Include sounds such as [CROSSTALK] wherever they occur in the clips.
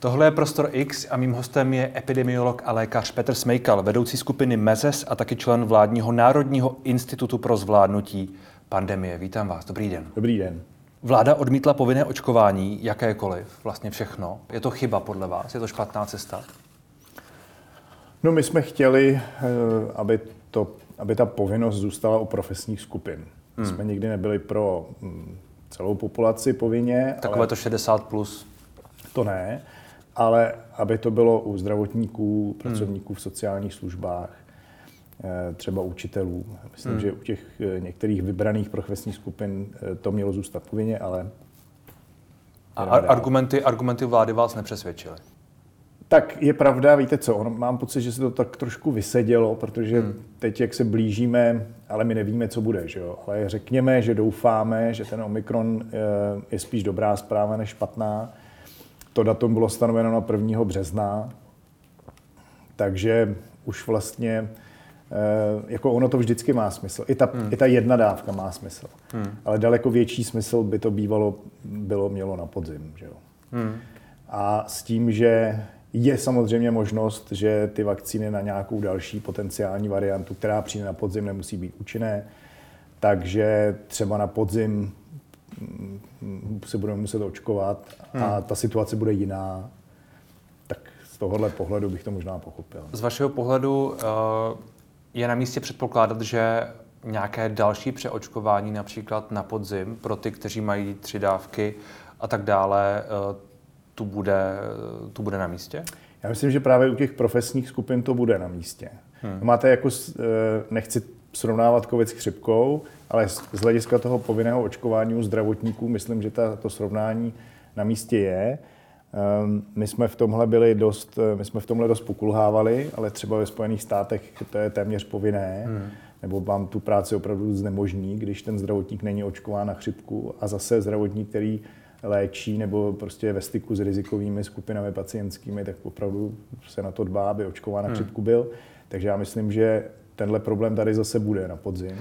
Tohle je Prostor X a mým hostem je epidemiolog a lékař Petr Smejkal, vedoucí skupiny MEZES a taky člen vládního Národního institutu pro zvládnutí pandemie. Vítám vás, dobrý den. Dobrý den. Vláda odmítla povinné očkování, jakékoliv, vlastně všechno. Je to chyba podle vás? Je to špatná cesta? No my jsme chtěli, eh, aby, to, aby ta povinnost zůstala u profesních skupin. Hmm. Jsme nikdy nebyli pro hm, celou populaci povinně. Takové ale... to 60 plus? To ne ale aby to bylo u zdravotníků, pracovníků v sociálních službách, eh, třeba učitelů. Myslím, hmm. že u těch eh, některých vybraných profesních skupin eh, to mělo zůstat povinně, ale... A argumenty, argumenty vlády vás nepřesvědčily? Tak je pravda, víte co, on, mám pocit, že se to tak trošku vysedělo, protože hmm. teď, jak se blížíme, ale my nevíme, co bude, že jo? ale řekněme, že doufáme, že ten Omikron je spíš dobrá zpráva než špatná, to datum bylo stanoveno na 1. března, takže už vlastně eh, jako ono to vždycky má smysl. I ta, hmm. I ta jedna dávka má smysl. Hmm. Ale daleko větší smysl by to bývalo, bylo mělo na podzim. Že jo? Hmm. A s tím, že je samozřejmě možnost, že ty vakcíny na nějakou další potenciální variantu, která přijde na podzim, nemusí být účinné. Takže třeba na podzim se budeme muset očkovat a hmm. ta situace bude jiná, tak z tohohle pohledu bych to možná pochopil. Z vašeho pohledu uh, je na místě předpokládat, že nějaké další přeočkování, například na podzim, pro ty, kteří mají tři dávky a tak dále, uh, tu bude, tu bude na místě? Já myslím, že právě u těch profesních skupin to bude na místě. Hmm. Máte jako, eh, nechci srovnávat covid s chřipkou, ale z hlediska toho povinného očkování u zdravotníků myslím, že ta, to srovnání na místě je. Ehm, my jsme v tomhle byli dost, my jsme v tomhle dost pokulhávali, ale třeba ve Spojených státech to je téměř povinné, hmm. nebo vám tu práci opravdu znemožní, když ten zdravotník není očkován na chřipku a zase zdravotník, který léčí nebo prostě je ve styku s rizikovými skupinami pacientskými, tak opravdu se na to dbá, aby očkován na hmm. chřipku byl. Takže já myslím, že tenhle problém tady zase bude na podzim.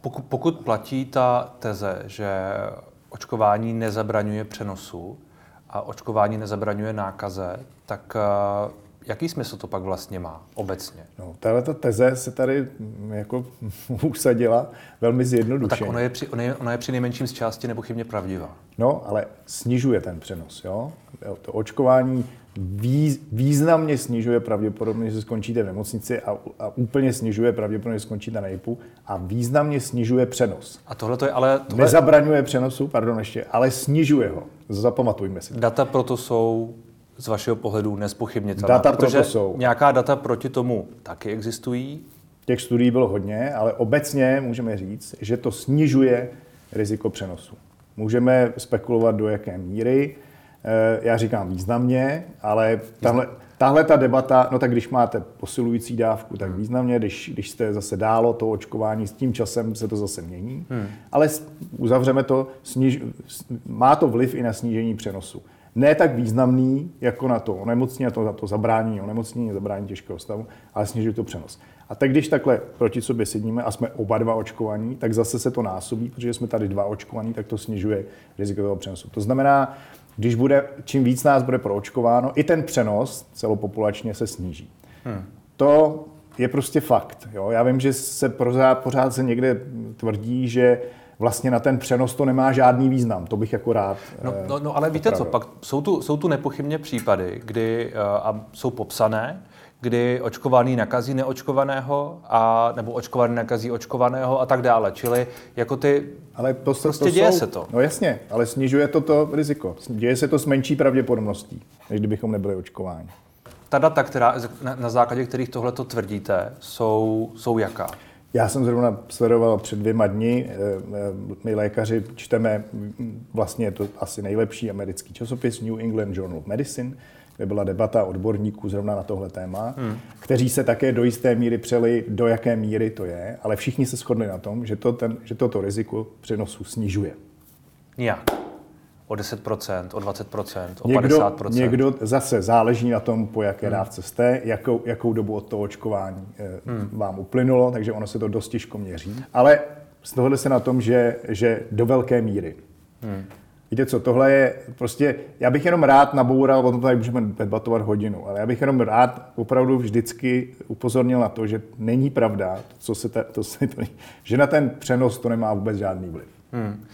Pokud, pokud platí ta teze, že očkování nezabraňuje přenosu a očkování nezabraňuje nákaze, tak uh, jaký smysl to pak vlastně má obecně? No, tahle ta teze se tady mm, jako [LAUGHS] usadila velmi zjednodušeně. No, tak ona je, při, ona, je, ona je při nejmenším z části nepochybně pravdivá. No, ale snižuje ten přenos. Jo? To očkování významně snižuje pravděpodobnost, že skončíte v nemocnici a, a úplně snižuje pravděpodobnost, že skončíte na JIPu a významně snižuje přenos. A tohle to je ale... Tohle... Nezabraňuje přenosu, pardon ještě, ale snižuje ho. Zapamatujme si. Data proto jsou z vašeho pohledu nespochybnitelná. Data protože proto jsou. nějaká data proti tomu taky existují. Těch studií bylo hodně, ale obecně můžeme říct, že to snižuje riziko přenosu. Můžeme spekulovat do jaké míry, já říkám významně, ale tahle, tahle ta debata, no tak když máte posilující dávku, tak hmm. významně, když, když jste zase dálo to očkování, s tím časem se to zase mění, hmm. ale uzavřeme to, sniž, má to vliv i na snížení přenosu. Ne tak významný, jako na to onemocnění, to, to zabrání onemocnění, zabrání těžkého stavu, ale snižuje to přenos. A tak když takhle proti sobě sedíme a jsme oba dva očkovaní, tak zase se to násobí, protože jsme tady dva očkovaní, tak to snižuje riziko toho přenosu. To znamená, když bude, čím víc nás bude proočkováno, i ten přenos celopopulačně se sníží. Hmm. To je prostě fakt. Jo? Já vím, že se pořád, pořád se někde tvrdí, že vlastně na ten přenos to nemá žádný význam. To bych jako rád. No, no, no ale víte co, pak jsou tu, jsou tu nepochybně případy, kdy uh, a jsou popsané, kdy očkovaný nakazí neočkovaného, a, nebo očkovaný nakazí očkovaného a tak dále. Čili jako ty, ale to se, prostě to děje jsou, se to. No jasně, ale snižuje to to riziko. Děje se to s menší pravděpodobností, než kdybychom nebyli očkováni. Ta data, která, na, na základě kterých tohle to tvrdíte, jsou, jsou jaká? Já jsem zrovna sledoval před dvěma dny, eh, eh, my lékaři čteme mm, vlastně to asi nejlepší americký časopis New England Journal of Medicine, kde byla debata odborníků zrovna na tohle téma, hmm. kteří se také do jisté míry přeli, do jaké míry to je, ale všichni se shodli na tom, že, to ten, že toto riziko přenosu snižuje. Jak? O 10%, o 20%, o někdo, 50%? Někdo zase záleží na tom, po jaké hmm. dávce jste, jakou, jakou dobu od toho očkování eh, hmm. vám uplynulo, takže ono se to dost těžko měří. Ale z tohohle se na tom, že, že do velké míry. Hmm. Víte co, tohle je prostě, já bych jenom rád naboural, o tom tady můžeme debatovat hodinu, ale já bych jenom rád opravdu vždycky upozornil na to, že není pravda, co se ta, to se to, že na ten přenos to nemá vůbec žádný vliv. Hmm.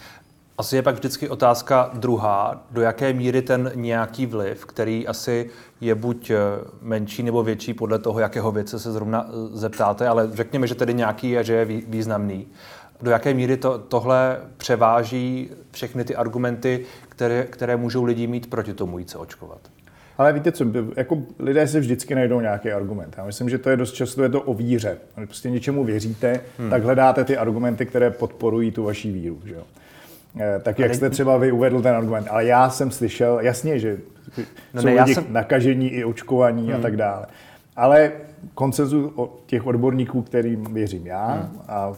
Asi je pak vždycky otázka druhá, do jaké míry ten nějaký vliv, který asi je buď eh, menší nebo větší podle toho, jakého věce se zrovna eh, zeptáte, ale řekněme, že tedy nějaký je, že je významný. Do jaké míry to, tohle převáží všechny ty argumenty, které, které můžou lidi mít proti tomu jít se očkovat? Ale víte co, jako lidé si vždycky najdou nějaký argument. Já myslím, že to je dost často je to o víře. Když prostě něčemu věříte, hmm. tak hledáte ty argumenty, které podporují tu vaši víru. Že jo? Eh, tak jak jste třeba vy uvedl ten argument. Ale já jsem slyšel, jasně, že no jsou ne, lidi jsem... nakažení i očkovaní hmm. a tak dále. Ale koncenzu těch odborníků, kterým věřím já, hmm. a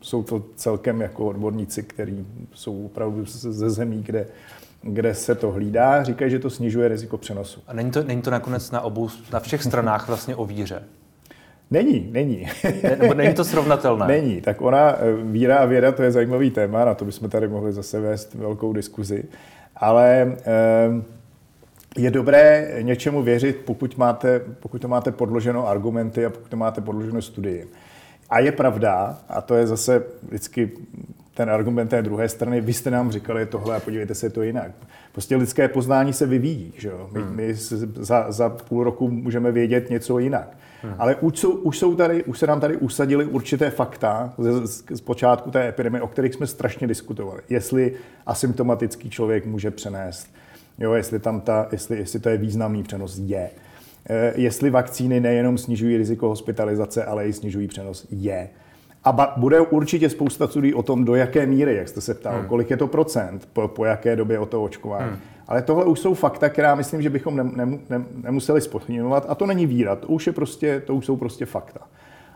jsou to celkem jako odborníci, kteří jsou opravdu ze zemí, kde kde se to hlídá, říkají, že to snižuje riziko přenosu. A není to, není to nakonec na obou, na všech stranách vlastně o víře? Není, není. Nebo není to srovnatelné? [LAUGHS] Není. Tak ona, eh, víra a věda, to je zajímavý téma, na to bychom tady mohli zase vést velkou diskuzi. Ale eh, je dobré něčemu věřit, pokud, máte, pokud to máte podloženo argumenty a pokud to máte podloženo studii. A je pravda, a to je zase vždycky ten argument té druhé strany, vy jste nám říkali tohle a podívejte se, to jinak. Prostě lidské poznání se vyvíjí. Že jo? My, hmm. my za, za půl roku můžeme vědět něco jinak. Hmm. Ale už jsou, už jsou tady, už se nám tady usadily určité fakta z, z, z počátku té epidemie, o kterých jsme strašně diskutovali. Jestli asymptomatický člověk může přenést, jo, jestli, tam ta, jestli, jestli to je významný přenos, je. E, jestli vakcíny nejenom snižují riziko hospitalizace, ale i snižují přenos, je. A ba- bude určitě spousta studií o tom, do jaké míry, jak jste se ptal, hmm. kolik je to procent, po, po jaké době o to očkování. Hmm. Ale tohle už jsou fakta, která myslím, že bychom ne, ne, ne, nemuseli spochybňovat. A to není víra, to už, je prostě, to už jsou prostě fakta.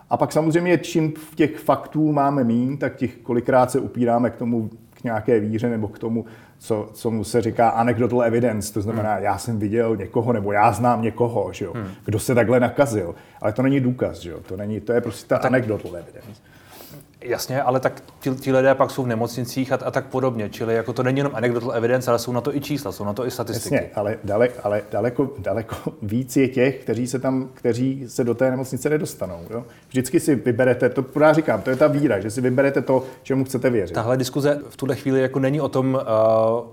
A pak samozřejmě, čím v těch faktů máme mín, tak těch kolikrát se upíráme k tomu, nějaké víře nebo k tomu, co, co mu se říká anecdotal evidence, to znamená, hmm. já jsem viděl někoho nebo já znám někoho, že jo, hmm. kdo se takhle nakazil. Ale to není důkaz, že jo? To, není, to je prostě ta anecdotal evidence. Jasně, ale tak ti, ti lidé pak jsou v nemocnicích a, a tak podobně. Čili jako to není jenom anecdotal evidence, ale jsou na to i čísla, jsou na to i statistiky. Jasně, ale, dale, ale daleko, daleko [LAUGHS] víc je těch, kteří se tam, kteří se do té nemocnice nedostanou. Jo? Vždycky si vyberete, to já říkám, to je ta víra, že si vyberete to, čemu chcete věřit. Tahle diskuze v tuhle chvíli jako není o tom, uh,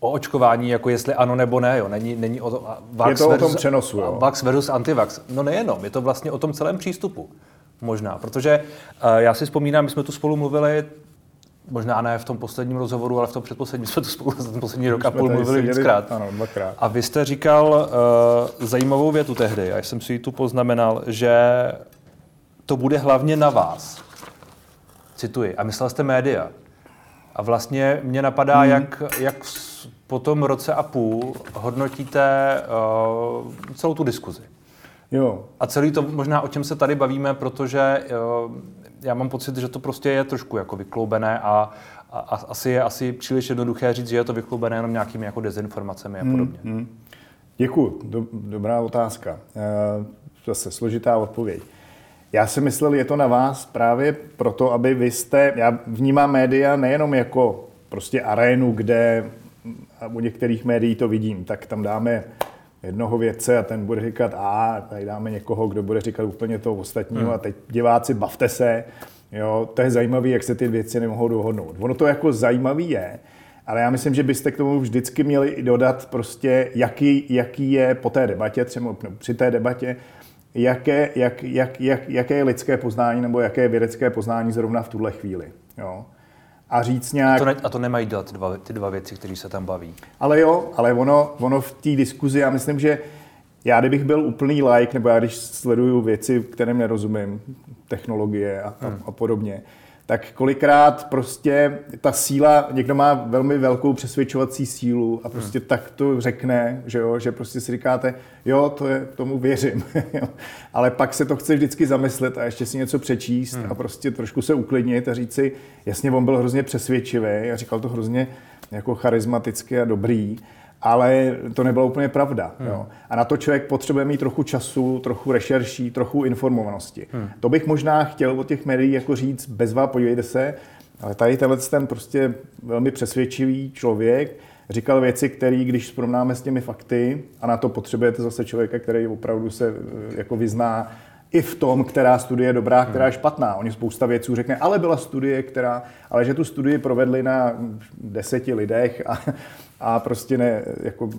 o očkování, jako jestli ano nebo ne. Jo. Není, není o to, vax je to versus, o tom přenosu. Jo. Vax versus antivax. No nejenom, je to vlastně o tom celém přístupu. Možná, protože uh, já si vzpomínám, my jsme tu spolu mluvili možná ne v tom posledním rozhovoru, ale v tom předposledním [LAUGHS] jsme tu spolu za ten poslední rok a půl mluvili víckrát. Ano, dvakrát. A vy jste říkal uh, zajímavou větu tehdy, a jsem si ji tu poznamenal, že to bude hlavně na vás. Cituji. A myslel jste média. A vlastně mě napadá, hmm. jak, jak po tom roce a půl hodnotíte uh, celou tu diskuzi. Jo. A celý to možná, o čem se tady bavíme, protože uh, já mám pocit, že to prostě je trošku jako vykloubené a, a, a asi je asi příliš jednoduché říct, že je to vykloubené jenom nějakými jako dezinformacemi a hmm, podobně. Hmm, hmm. Děkuji, Do, dobrá otázka. Uh, zase složitá odpověď. Já si myslel, je to na vás právě proto, aby vy jste, já vnímám média nejenom jako prostě arénu, kde a u některých médií to vidím, tak tam dáme jednoho vědce a ten bude říkat A, tady dáme někoho, kdo bude říkat úplně to ostatního hmm. a teď diváci, bavte se. Jo, to je zajímavé, jak se ty věci nemohou dohodnout. Ono to jako zajímavý je, ale já myslím, že byste k tomu vždycky měli i dodat prostě, jaký, jaký je po té debatě, třeba při té debatě, jaké, jak, jak, jak, jaké je lidské poznání nebo jaké je vědecké poznání zrovna v tuhle chvíli. Jo? A říct nějak... A to, ne, a to nemají dělat ty dva, ty dva věci, které se tam baví. Ale jo, ale ono, ono v té diskuzi, já myslím, že já kdybych byl úplný like, nebo já když sleduju věci, kterým nerozumím, technologie a, hmm. a, a podobně, tak kolikrát prostě ta síla, někdo má velmi velkou přesvědčovací sílu a prostě hmm. tak to řekne, že jo, že prostě si říkáte, jo, to je, tomu věřím, [LAUGHS] ale pak se to chce vždycky zamyslet a ještě si něco přečíst hmm. a prostě trošku se uklidnit a říct si, jasně, on byl hrozně přesvědčivý a říkal to hrozně jako charismaticky a dobrý, ale to nebyla úplně pravda. Hmm. Jo. A na to člověk potřebuje mít trochu času, trochu rešerší, trochu informovanosti. Hmm. To bych možná chtěl od těch médií jako říct, bezva, podívejte se, ale tady tenhle ten prostě velmi přesvědčivý člověk říkal věci, které, když srovnáme s těmi fakty, a na to potřebujete zase člověka, který opravdu se eh, jako vyzná i v tom, která studie je dobrá, která je špatná. Oni spousta věců řekne, ale byla studie, která, ale že tu studii provedli na deseti lidech a, a prostě ne, jako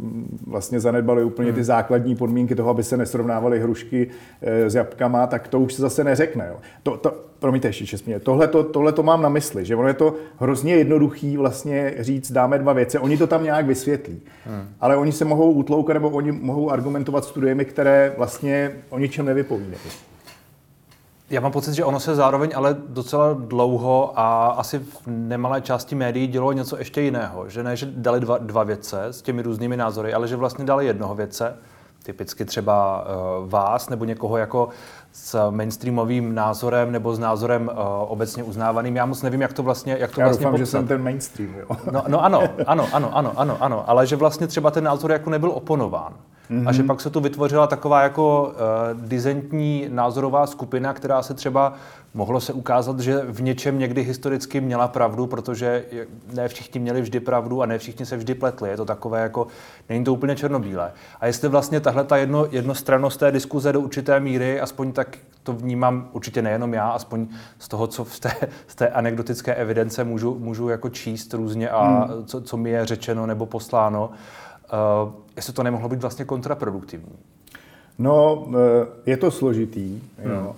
vlastně zanedbali úplně ty hmm. základní podmínky toho, aby se nesrovnávaly hrušky e, s jabkama, tak to už se zase neřekne. Jo. To, to, promiňte ještě čestně, tohle to, tohle to mám na mysli, že ono je to hrozně jednoduchý vlastně říct, dáme dva věci, oni to tam nějak vysvětlí, hmm. ale oni se mohou utloukat nebo oni mohou argumentovat studiemi, které vlastně o ničem nevypovídají. Já mám pocit, že ono se zároveň ale docela dlouho a asi v nemalé části médií dělo něco ještě jiného. Že ne, že dali dva, dva vědce s těmi různými názory, ale že vlastně dali jednoho vědce, typicky třeba uh, vás nebo někoho jako s mainstreamovým názorem nebo s názorem uh, obecně uznávaným. Já moc nevím, jak to vlastně jak to Já vlastně doufám, popsat. že jsem ten mainstream, jo. No, no ano, ano, ano, ano, ano, ano, ale že vlastně třeba ten názor jako nebyl oponován. Mm-hmm. A že pak se tu vytvořila taková jako uh, dizentní názorová skupina, která se třeba mohlo se ukázat, že v něčem někdy historicky měla pravdu, protože ne všichni měli vždy pravdu a ne všichni se vždy pletli. Je to takové jako, není to úplně černobílé. A jestli vlastně tahle ta jedno, jednostrannost té diskuze do určité míry, aspoň tak to vnímám určitě nejenom já, aspoň z toho, co v té, z té anekdotické evidence můžu, můžu jako číst různě a hmm. co, co mi je řečeno nebo posláno, uh, jestli to nemohlo být vlastně kontraproduktivní. No, eh, je to složitý. Hmm. Jo.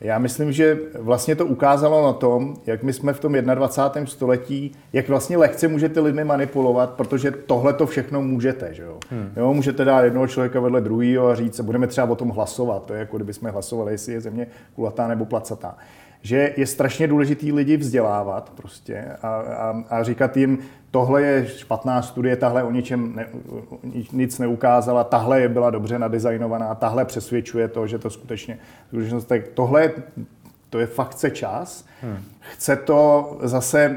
Já myslím, že vlastně to ukázalo na tom, jak my jsme v tom 21. století, jak vlastně lehce můžete lidmi manipulovat, protože tohle to všechno můžete. Že jo? Hmm. jo? Můžete dát jednoho člověka vedle druhého a říct, budeme třeba o tom hlasovat. To je jako kdybychom hlasovali, jestli je země kulatá nebo placatá že je strašně důležitý lidi vzdělávat prostě a, a, a říkat jim, tohle je špatná studie, tahle o ničem ne, nic neukázala, tahle je byla dobře nadizajnovaná, tahle přesvědčuje to, že to skutečně tak tohle to je fakt chce čas. Hmm. Chce to zase e,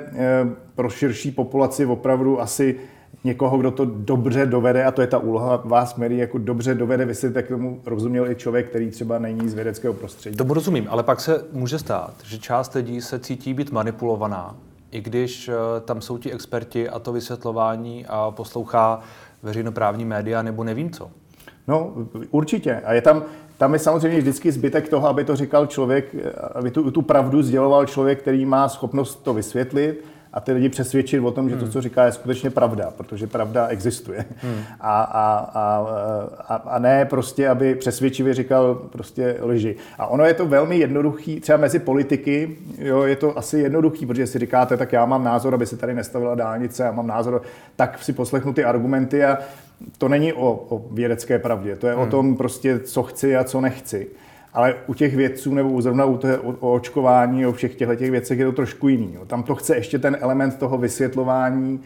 pro širší populaci opravdu asi někoho, kdo to dobře dovede, a to je ta úloha vás, Mary, jako dobře dovede vysvětlit, jak tomu rozuměl i člověk, který třeba není z vědeckého prostředí. Tomu rozumím, ale pak se může stát, že část lidí se cítí být manipulovaná, i když eh, tam jsou ti experti a to vysvětlování a poslouchá veřejnoprávní média nebo nevím co. No, určitě. A je tam, tam je samozřejmě vždycky zbytek toho, aby to říkal člověk, aby tu, tu pravdu sděloval člověk, který má schopnost to vysvětlit a ty lidi přesvědčit o tom, že to, hmm. co říká, je skutečně pravda, protože pravda existuje. Hmm. A, a, a, a, a ne prostě, aby přesvědčivě říkal prostě lži. A ono je to velmi jednoduchý, třeba mezi politiky, jo, je to asi jednoduchý, protože si říkáte, tak já mám názor, aby se tady nestavila dálnice, já mám názor, tak si poslechnu ty argumenty a to není o, o vědecké pravdě, to je hmm. o tom prostě, co chci a co nechci. Ale u těch vědců nebo zrovna u té, o, o očkování, o všech těchto těch věcech je to trošku jiný. Jo. Tam to chce ještě ten element toho vysvětlování,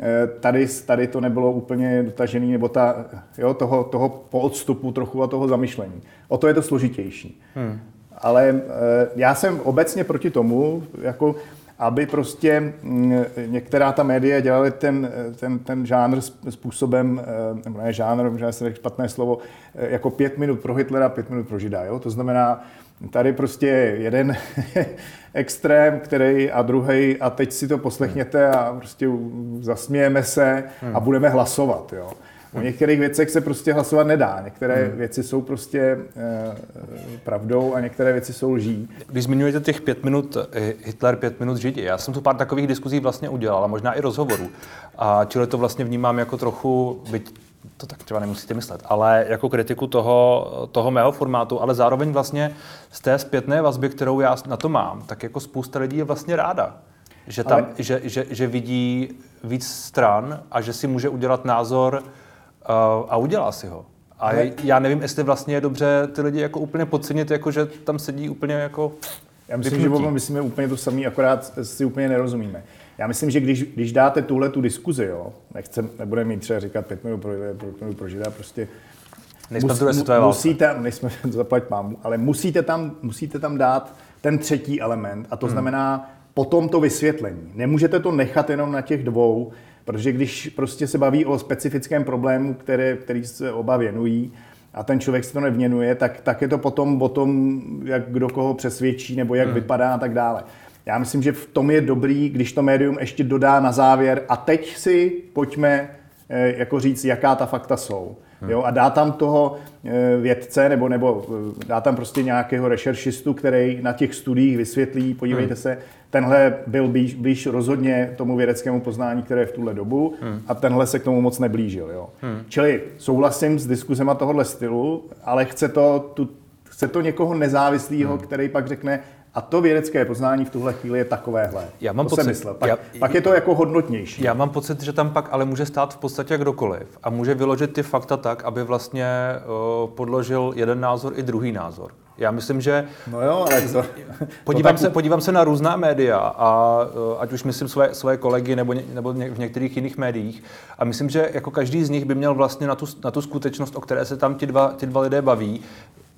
eh, Tady, tady to nebylo úplně dotažený, nebo ta, jo, toho, toho po odstupu trochu a toho zamyšlení. O to je to složitější. Hmm. Ale eh, já jsem obecně proti tomu, jako aby prostě mm, některá ta média dělaly ten, ten, ten žánr způsobem, eh, nebo ne žánr, možná se špatné slovo, eh, jako pět minut pro Hitlera, pět minut pro Žida. Jo? To znamená, tady prostě jeden [LAUGHS] extrém, který a druhý a teď si to poslechněte a prostě zasmějeme se a hmm. budeme hlasovat. Jo? O některých věcech se prostě hlasovat nedá. Některé hmm. věci jsou prostě e, pravdou a některé věci jsou lží. Když zmiňujete těch pět minut eh, Hitler, pět minut Židi, já jsem tu pár takových diskuzí vlastně udělal, a možná i rozhovorů. A čili to vlastně vnímám jako trochu, byť to tak třeba nemusíte myslet, ale jako kritiku toho, toho mého formátu, ale zároveň vlastně z té zpětné vazby, kterou já na to mám, tak jako spousta lidí je vlastně ráda. Že, tam, ale... že, že, že vidí víc stran a že si může udělat názor, a udělá si ho. A já nevím, jestli vlastně je dobře ty lidi jako úplně podcenit, jako že tam sedí úplně jako Já myslím, vypnutí. že myslíme úplně to samé, akorát si úplně nerozumíme. Já myslím, že když, když dáte tuhle tu diskuzi, jo, nechcem, nebudeme mít třeba říkat pět minut pro, pět minut pro žida, prostě Nejsme mus, druhé světové musíte, nejsme, [LAUGHS] zaplať mámu, ale musíte tam, musíte tam dát ten třetí element a to hmm. znamená potom to vysvětlení. Nemůžete to nechat jenom na těch dvou, Protože když prostě se baví o specifickém problému, které, který se oba věnují, a ten člověk se to nevěnuje, tak, tak je to potom o tom, jak kdo koho přesvědčí, nebo jak hmm. vypadá a tak dále. Já myslím, že v tom je dobrý, když to médium ještě dodá na závěr a teď si pojďme eh, jako říct, jaká ta fakta jsou. Jo, a dá tam toho eh, vědce nebo, nebo eh, dá tam prostě nějakého rešeršistu, který na těch studiích vysvětlí, podívejte se, tenhle byl blíž, blíž rozhodně tomu vědeckému poznání, které je v tuhle dobu a tenhle se k tomu moc neblížil. Jo. Čili souhlasím s diskuzema tohohle stylu, ale chce to, tu, chce to někoho nezávislého, který pak řekne, a to vědecké poznání v tuhle chvíli je takovéhle. Já mám to pocit- jsem myslel. Pak, já- pak je to jako hodnotnější. Já mám pocit, že tam pak ale může stát v podstatě kdokoliv a může vyložit ty fakta tak, aby vlastně uh, podložil jeden názor i druhý názor. Já myslím, že No jo, ale to, podívám, to se, podívám se na různá média, a uh, ať už myslím své, své kolegy nebo, ně, nebo v některých jiných médiích. A myslím, že jako každý z nich by měl vlastně na tu, na tu skutečnost, o které se tam ti dva, ti dva lidé baví,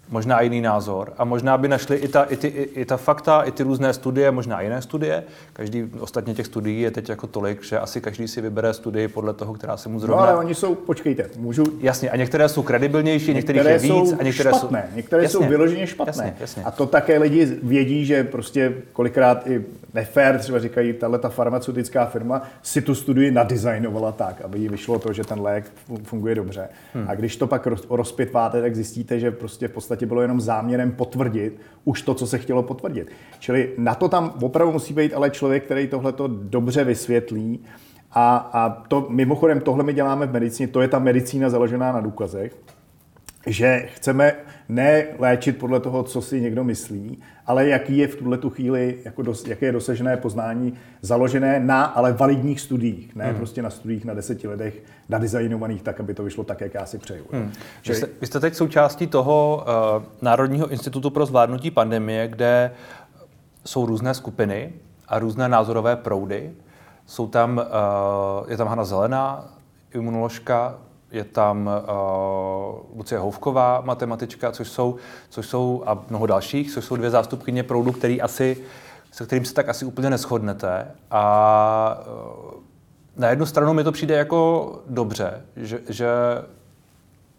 možná jiný názor a možná by našli i ta, i, ty, i, i ta fakta, i ty různé studie, možná jiné studie. Každý, ostatně těch studií je teď jako tolik, že asi každý si vybere studii podle toho, která se mu No zrovna... ale oni jsou, počkejte, můžu... Jasně, a některé jsou kredibilnější, některých je Některé víc a některé špatné, jsou... některé Jasně, jsou vyloženě špatné. Jasně, jasně. A to také lidi vědí, že prostě kolikrát i nefér, třeba říkají, tahle ta farmaceutická firma si tu studii nadizajnovala tak, aby jí vyšlo to, že ten lék fu- funguje dobře. Hmm. A když to pak roz- rozpitváte, tak zjistíte, že prostě v podstatě bylo jenom záměrem potvrdit už to, co se chtělo potvrdit. Čili na to tam opravdu musí být ale člověk, který tohle to dobře vysvětlí. A, a to mimochodem tohle my děláme v medicíně, to je ta medicína založená na důkazech že chceme ne léčit podle toho, co si někdo myslí, ale jaký je v tuhle tu chvíli, jako dos, jaké je dosažené poznání založené na ale validních studiích, ne hmm. prostě na studiích na deseti lidech nadizajnovaných tak, aby to vyšlo tak, jak já si přeju. Hmm. Vy jste, vy jste teď součástí toho uh, Národního institutu pro zvládnutí pandemie, kde jsou různé skupiny a různé názorové proudy. Jsou tam, uh, je tam Hana Zelená, imunoložka, je tam uh, Lucie Houvková, matematička, což jsou, což jsou, a mnoho dalších, což jsou dvě zástupkyně proudu, který asi, se kterým se tak asi úplně neschodnete. A uh, na jednu stranu mi to přijde jako dobře, že, že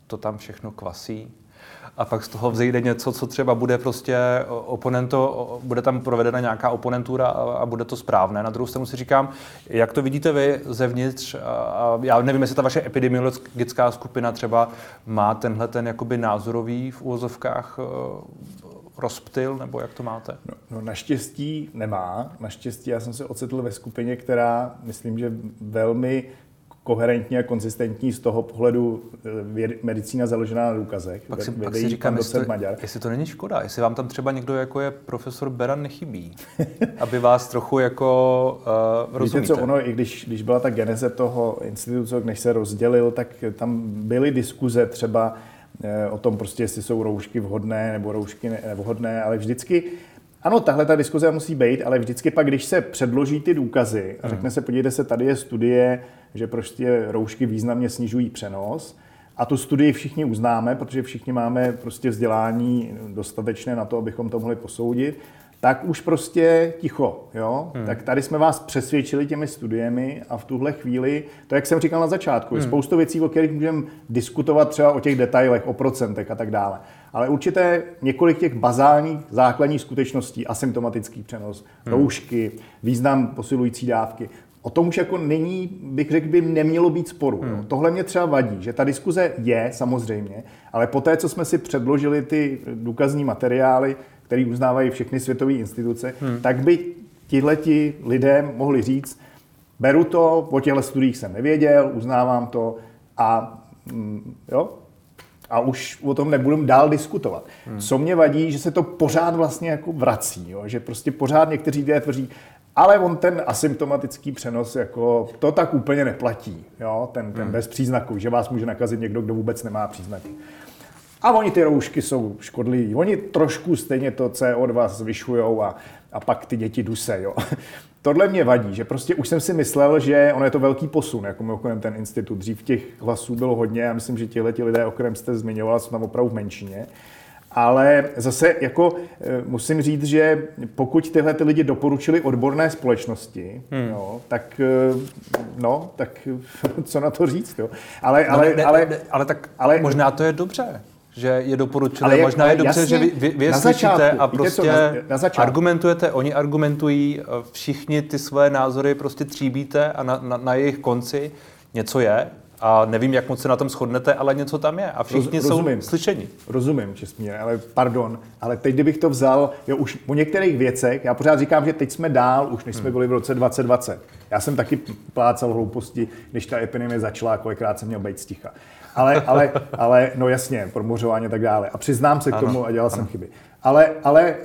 to tam všechno kvasí. A pak z toho vzejde něco, co třeba bude prostě oponento, bude tam provedena nějaká oponentura a, a bude to správné. Na druhou stranu si říkám, jak to vidíte vy zevnitř, a, a já nevím, jestli ta vaše epidemiologická skupina třeba má tenhle ten jakoby názorový v úvozovkách eh, rozptyl, nebo jak to máte? No, no naštěstí nemá. Naštěstí já jsem se ocitl ve skupině, která, myslím, že velmi koherentní a konzistentní z toho pohledu eh, věd, medicína založená na důkazech. Pak si, pak si říkám, jestli to, Maďar. jestli to není škoda, jestli vám tam třeba někdo jako je profesor Beran nechybí, aby vás trochu jako uh, rozumíte. Víte co, ono, i když, když byla ta geneze toho institutu, než se rozdělil, tak tam byly diskuze třeba eh, o tom prostě, jestli jsou roušky vhodné nebo roušky ne- nevhodné, ale vždycky ano, tahle ta diskuze musí být, ale vždycky pak, když se předloží ty důkazy a řekne se, podívejte se, tady je studie, že prostě roušky významně snižují přenos, a tu studii všichni uznáme, protože všichni máme prostě vzdělání dostatečné na to, abychom to mohli posoudit, tak už prostě ticho. Jo? Hmm. Tak tady jsme vás přesvědčili těmi studiemi a v tuhle chvíli, to jak jsem říkal na začátku, je spoustu věcí, o kterých můžeme diskutovat třeba o těch detailech, o procentech a tak dále. Ale určité několik těch bazálních základních skutečností, asymptomatický přenos, roušky, význam posilující dávky, O tom už jako není, bych řekl, by nemělo být sporu. Hmm. Tohle mě třeba vadí, že ta diskuze je samozřejmě, ale po té, co jsme si předložili ty důkazní materiály, které uznávají všechny světové instituce, hmm. tak by tihleti lidé mohli říct, beru to, o těchto studiích jsem nevěděl, uznávám to a mm, jo, a už o tom nebudeme dál diskutovat. Hmm. Co mě vadí, že se to pořád vlastně jako vrací, jo? že prostě pořád někteří lidé tvrdí, ale on ten asymptomatický přenos, jako, to tak úplně neplatí, jo? ten, ten hmm. bez příznaků, že vás může nakazit někdo, kdo vůbec nemá příznaky. A oni ty roušky jsou škodliví. Oni trošku stejně to CO2 zvyšují a, a pak ty děti duse. Jo. [LAUGHS] Tohle mě vadí, že prostě už jsem si myslel, že ono je to velký posun, jako mimochodem ten institut. Dřív těch hlasů bylo hodně, já myslím, že tihle lidé, o kterém jste zmiňoval, jsou tam opravdu v menšině. Ale zase jako eh, musím říct, že pokud tyhle ty lidi doporučili odborné společnosti, hmm. jo, tak eh, no, tak [LAUGHS] co na to říct, jo. Ale, ale, no, ne, ale, ne, ale tak ale- ale, možná to je dobře, že je doporučili. Ale jak- možná je dobře, jasně, že vy, vy, vy je na začátku, a prostě co, na- na začátku. argumentujete, oni argumentují, eh, všichni ty své názory prostě tříbíte a na, na, na jejich konci něco je. A, nevím, jak moc se na tom shodnete, ale něco tam je a všichni Roz, rozumím. jsou slyšení. Rozumím, Česmír, ale pardon, ale teď, kdybych to vzal, jo, už po některých věcech, já pořád říkám, že teď jsme dál, už než jsme hmm. byli v roce 2020. Já jsem taky plácal hlouposti, když ta epidemie začala, kolikrát jsem měl být sticha. Ale, ale, ale no jasně, promořování a tak dále. A přiznám se k tomu ano, a dělal ano. jsem chyby. Ale, ale, eh,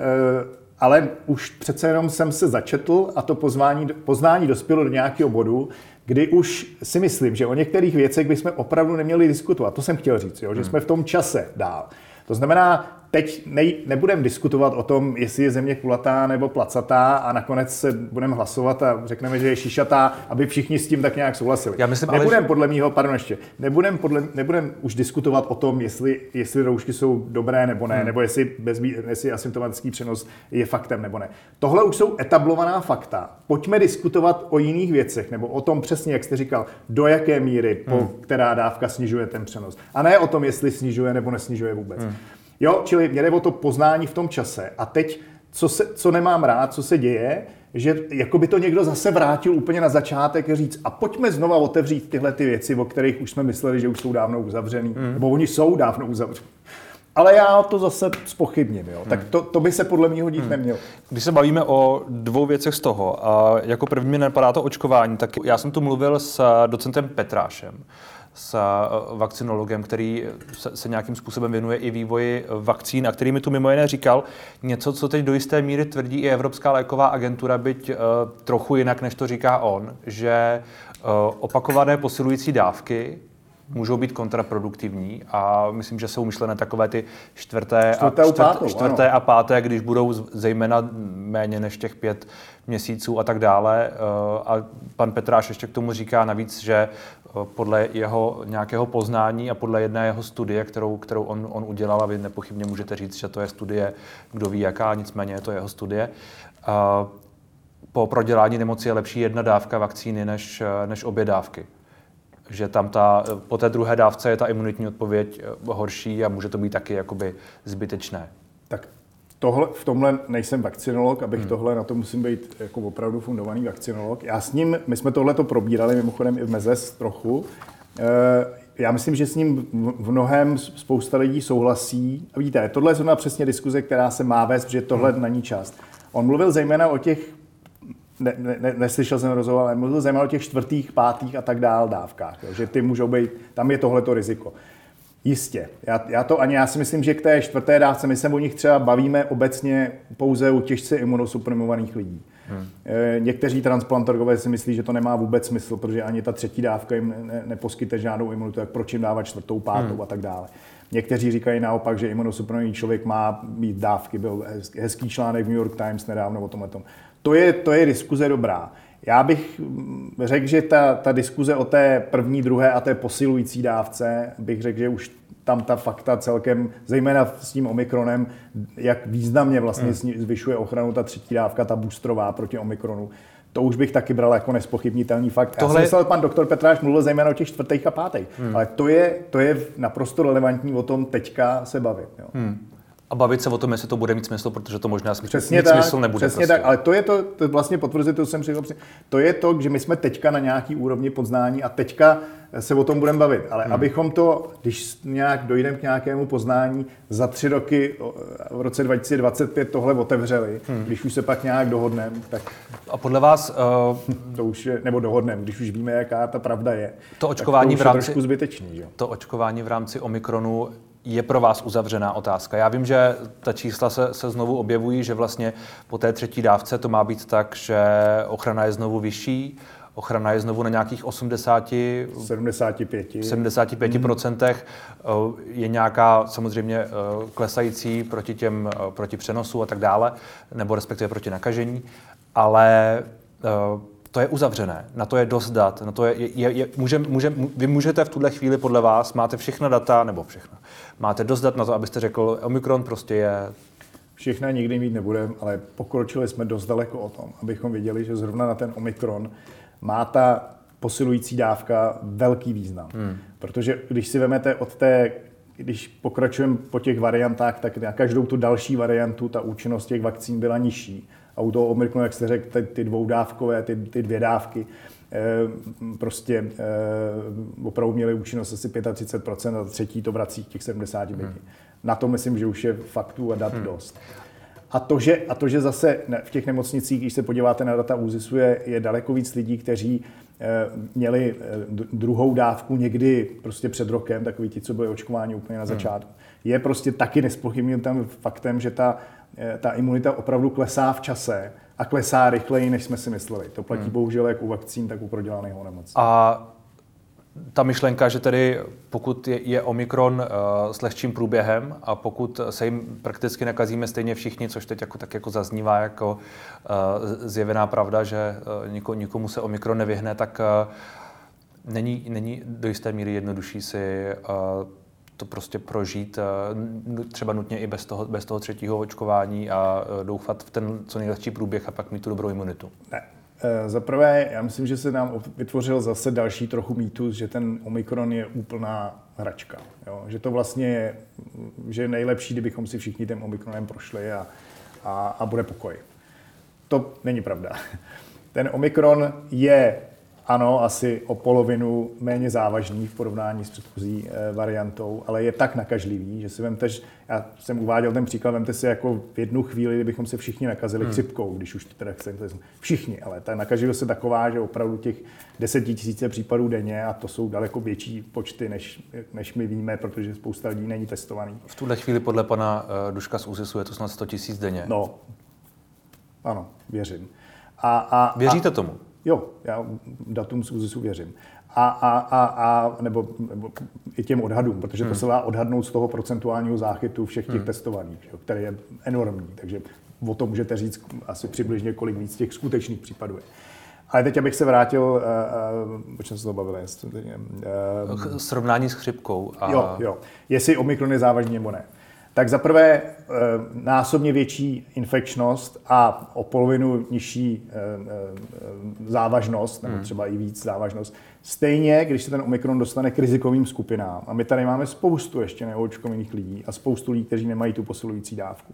ale už přece jenom jsem se začetl a to poznání, poznání dospělo do nějakého bodu, kdy už si myslím, že o některých věcech bychom opravdu neměli diskutovat. To jsem chtěl říct, jo, že hmm. jsme v tom čase dál. To znamená, teď ne, nebudeme diskutovat o tom, jestli je země kulatá nebo placatá a nakonec se budeme hlasovat a řekneme, že je šišatá, aby všichni s tím tak nějak souhlasili. Já myslím, nebudeme ale... podle mého, pardon ještě, nebudeme podle, nebudem už diskutovat o tom, jestli, jestli roušky jsou dobré nebo ne, hmm. nebo jestli, bez, jestli asymptomatický přenos je faktem nebo ne. Tohle už jsou etablovaná fakta. Pojďme diskutovat o jiných věcech, nebo o tom přesně, jak jste říkal, do jaké míry, po hmm. která dávka snižuje ten přenos. A ne o tom, jestli snižuje nebo nesnižuje vůbec. Hmm. Jo, čili mě jde o to poznání v tom čase. A teď, co, se, co nemám rád, co se děje, že jako by to někdo zase vrátil úplně na začátek a říct, a pojďme znova otevřít tyhle ty věci, o kterých už jsme mysleli, že už jsou dávno uzavřený, mm. nebo oni jsou dávno uzavřený. Ale já to zase spochybním, jo. Tak to, to by se podle mě hodit hmm. nemělo. Když se bavíme o dvou věcech z toho, a jako první mi napadá to očkování, tak já jsem tu mluvil s docentem Petrášem s eh, vakcinologem, který se, nějakým způsobem věnuje i vývoji vakcín a který mi tu mimo jiné říkal něco, co teď do jisté míry tvrdí i Evropská léková agentura, byť uh, trochu jinak, než to říká on, že opakované posilující dávky můžou být kontraproduktivní a myslím, že jsou myšlené takové ty čtvrté, čtvrté, a, čtvrt, pátou, čtvrté a páté, když budou zejména méně než těch pět měsíců a tak dále. A pan Petráš ještě k tomu říká navíc, že podle jeho nějakého poznání a podle jedné jeho studie, kterou, kterou on, on udělal, a vy nepochybně můžete říct, že to je studie, kdo ví jaká, nicméně je to jeho studie. Po prodělání nemoci je lepší jedna dávka vakcíny než, než obě dávky. Že tam ta, po té druhé dávce je ta imunitní odpověď horší a může to být taky jakoby zbytečné. Tak tohle, v tomhle nejsem vakcinolog, abych hmm. tohle, na to musím být jako opravdu fundovaný vakcinolog. Já s ním, my jsme tohle to probírali mimochodem i v Mezes trochu. E, já myslím, že s ním v mnohem spousta lidí souhlasí. A víte, tohle je zrovna přesně diskuze, která se má vést, protože tohle hmm. není část. On mluvil zejména o těch, ne, ne, neslyšel jsem rozhovor, ale mluvil zejména o těch čtvrtých, pátých a tak dál dávkách, jo, že ty můžou být, tam je tohleto riziko. Jistě. Já, já to ani já si myslím, že k té čtvrté dávce, my se o nich třeba bavíme obecně pouze u těžce imunosuprimovaných lidí. Hmm. E, někteří transplantologové si myslí, že to nemá vůbec smysl, protože ani ta třetí dávka jim ne, neposkytne žádnou imunitu, tak proč jim dávat čtvrtou, pátou hmm. a tak dále. Někteří říkají naopak, že imunosuprimovaný člověk má mít dávky. Byl hezký článek v New York Times nedávno o tomhle. To je, to je diskuze dobrá. Já bych řekl, že ta, ta diskuze o té první, druhé a té posilující dávce, bych řekl, že už tam ta fakta celkem, zejména s tím omikronem, jak významně vlastně hmm. zvyšuje ochranu ta třetí dávka, ta boostrová proti omikronu, to už bych taky bral jako nespochybnitelný fakt. Tohle... Já jsem myslel, pan doktor Petráš mluvil zejména o těch čtvrtých a pátých, hmm. ale to je, to je naprosto relevantní o tom teďka se bavit. Jo. Hmm a bavit se o tom, jestli to bude mít smysl, protože to možná smysl, přesně mít tak, smysl nebude. Přesně prostě. tak, ale to je to, to vlastně potvrzuje, to jsem přišel, to je to, že my jsme teďka na nějaký úrovni poznání a teďka se o tom budeme bavit. Ale hmm. abychom to, když nějak dojdeme k nějakému poznání, za tři roky v roce 2025 tohle otevřeli, hmm. když už se pak nějak dohodneme, tak... A podle vás... Uh... [LAUGHS] to už je, nebo dohodneme, když už víme, jaká ta pravda je. To očkování to v rámci... trošku zbytečný, že? To očkování v rámci Omikronu je pro vás uzavřená otázka. Já vím, že ta čísla se, se znovu objevují, že vlastně po té třetí dávce to má být tak, že ochrana je znovu vyšší, ochrana je znovu na nějakých 80, 75, 75 hmm. procentech. Je nějaká samozřejmě eh, klesající proti těm, eh, proti přenosu a tak dále, nebo respektive proti nakažení, ale eh, to je uzavřené, na to je dost dat, na to je, je, je může, může, vy můžete v tuhle chvíli podle vás, máte všechna data, nebo všechno, máte dost dat na to, abyste řekl, Omikron prostě je... Všechna nikdy mít nebudeme, ale pokročili jsme dost daleko o tom, abychom věděli, že zrovna na ten Omikron má ta posilující dávka velký význam. Hmm. Protože když si vezmete od té, když pokračujeme po těch variantách, tak na každou tu další variantu ta účinnost těch vakcín byla nižší. A u toho Omikronu, jak jste řekl, ty, ty dvoudávkové, ty, ty dvě dávky, prostě opravdu měly účinnost asi 35% a třetí to vrací těch 75%. Hmm. Na to myslím, že už je faktů a dat hmm. dost. A to, že, a to, že zase v těch nemocnicích, když se podíváte na data ÚZISu, je, je daleko víc lidí, kteří Eh, měli eh, druhou dávku někdy prostě před rokem, takový ti, co byli očkováni úplně na hmm. začátku. Hmm. Je prostě taky nespochybnitelným faktem, že ta, eh, ta imunita opravdu klesá v čase a klesá rychleji, než jsme si mysleli. To platí hmm. bohužel jak u vakcín, tak u prodělaného nemocí. A ta myšlenka, že tedy pokud je, je Omikron uh, s lehčím průběhem a pokud se jim prakticky nakazíme stejně všichni, což teď jako, tak jako zaznívá jako uh, zjevená pravda, že uh, niko, nikomu se Omikron nevyhne, tak uh, není, není do jisté míry jednodušší si uh, to prostě prožít uh, třeba nutně i bez toho, bez toho třetího očkování a uh, doufat v ten co nejlehčí průběh a pak mít tu dobrou imunitu. Ne, Eh, za prvé, já myslím, že se nám vytvořil zase další trochu mýtus, že ten Omikron je úplná hračka. Jo? Že to vlastně je, že je nejlepší, kdybychom si všichni tím Omikronem prošli a, a, a bude pokoj. To není pravda. [LAUGHS] Ten Omikron je ano, asi o polovinu méně závažný v porovnání s předchozí eh, variantou, ale je tak nakažlivý, že si vemte, já jsem uváděl ten příklad, vemte si jako v jednu chvíli, kdybychom se všichni nakazili hmm. chřipkou, když už teda chceme, všichni, ale ta nakažlivost je taková, že opravdu těch desetitisíce případů denně a to jsou daleko větší počty, než, než my víme, protože spousta lidí není testovaný. V tuhle chvíli podle pana uh, Duška z ÚSISu je to snad 100 tisíc denně. No, ano, věřím. A, a, Věříte a, tomu? Jo, já datum z ÚZISu věřím. A, a, a, a nebo, nebo i těm odhadům, protože to hmm. se dá odhadnout z toho procentuálního záchytu všech těch hmm. testovaných, který je enormní. Takže o tom můžete říct asi přibližně, kolik víc těch skutečných případů je. Ale teď, abych se vrátil, uh, uh, o čem se to bavili? Uh, Srovnání s chřipkou. A... Jo, jo. Jestli Omikron je závažný nebo ne. Tak za prvé eh, násobně větší infekčnost a o polovinu nižší eh, eh, závažnost, nebo hmm. třeba i víc závažnost. Stejně, když se ten Omikron dostane k rizikovým skupinám, a my tady máme spoustu ještě neočkovaných lidí a spoustu lidí, kteří nemají tu posilující dávku,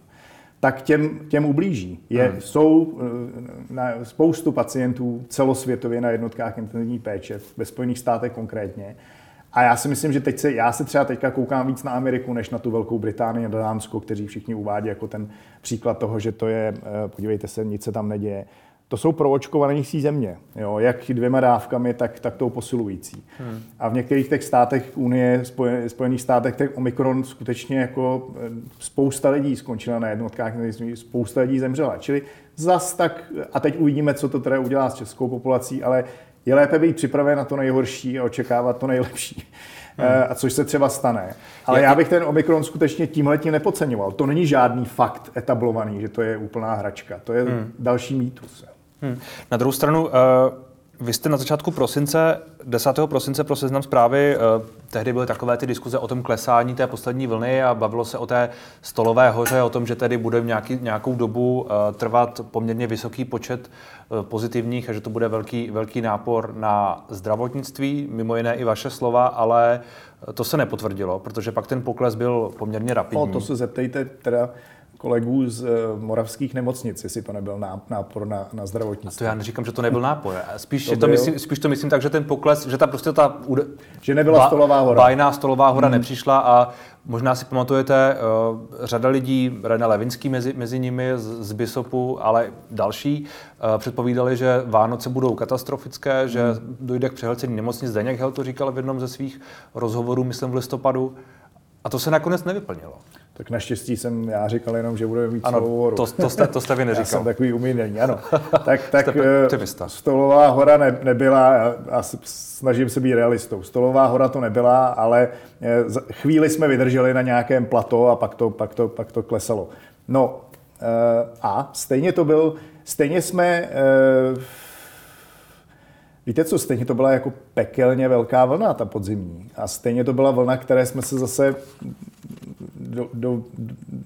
tak těm, těm ublíží. Je, hmm. Jsou na spoustu pacientů celosvětově na jednotkách intenzivní péče, ve Spojených státech konkrétně, a já si myslím, že teď se, já se třeba teďka koukám víc na Ameriku, než na tu Velkou Británii a Dánsko, kteří všichni uvádí jako ten příklad toho, že to je, eh, podívejte se, nic se tam neděje. To jsou proočkovanější země, jo, jak dvěma dávkami, tak, tak tou posilující. Hmm. A v některých těch státech Unie, Spojených státech, tak Omikron skutečně jako eh, spousta lidí skončila na jednotkách, spousta lidí zemřela. Čili zas tak, a teď uvidíme, co to teda udělá s českou populací, ale je lépe být připraven na to nejhorší a očekávat to nejlepší. Hmm. Eh, a což se třeba stane. Ale já bych ten Omikron skutečně tímhletím nepodceňoval. To není žádný fakt etablovaný, že to je úplná hračka. To je hmm. další mýtus. Hmm. Na druhou stranu, uh vy jste na začátku prosince, 10. prosince pro seznam zprávy, eh, tehdy byly takové ty diskuze o tom klesání té poslední vlny a bavilo se o té stolové hoře, o tom, že tedy bude nějaký, nějakou dobu eh, trvat poměrně vysoký počet eh, pozitivních a že to bude velký, velký nápor na zdravotnictví, mimo jiné i vaše slova, ale to se nepotvrdilo, protože pak ten pokles byl poměrně rapidní. No, to se zeptejte teda kolegů z eh, moravských nemocnic, jestli to nebyl nápor na, na zdravotnictví. A to já neříkám, že to nebyl nápor. Spíš to, to myslím, spíš to myslím tak, že ten pokles, že ta prostě ta... Že nebyla ba, stolová hora. Bajná stolová hora hmm. nepřišla a možná si pamatujete, uh, řada lidí, René Levinský mezi, mezi nimi z, z Bisopu, ale další, uh, předpovídali, že Vánoce budou katastrofické, že hmm. dojde k přehlcení nemocnic. Zdeněk Hel to říkal v jednom ze svých rozhovorů, myslím v listopadu. A to se nakonec nevyplnilo. Tak naštěstí jsem já říkal jenom, že budeme mít ano, stolovou To, to, jste, to jste vy neříkal. [LAUGHS] Já jsem takový umíněný, ano. [LAUGHS] tak tak eh, stolová hora ne, nebyla, já snažím se být realistou, stolová hora to nebyla, ale eh, chvíli jsme vydrželi na nějakém plato a pak to, pak to, pak to klesalo. No eh, a stejně to byl, stejně jsme Víte co, stejně to byla jako pekelně velká vlna, ta podzimní. A stejně to byla vlna, které jsme se zase do, do,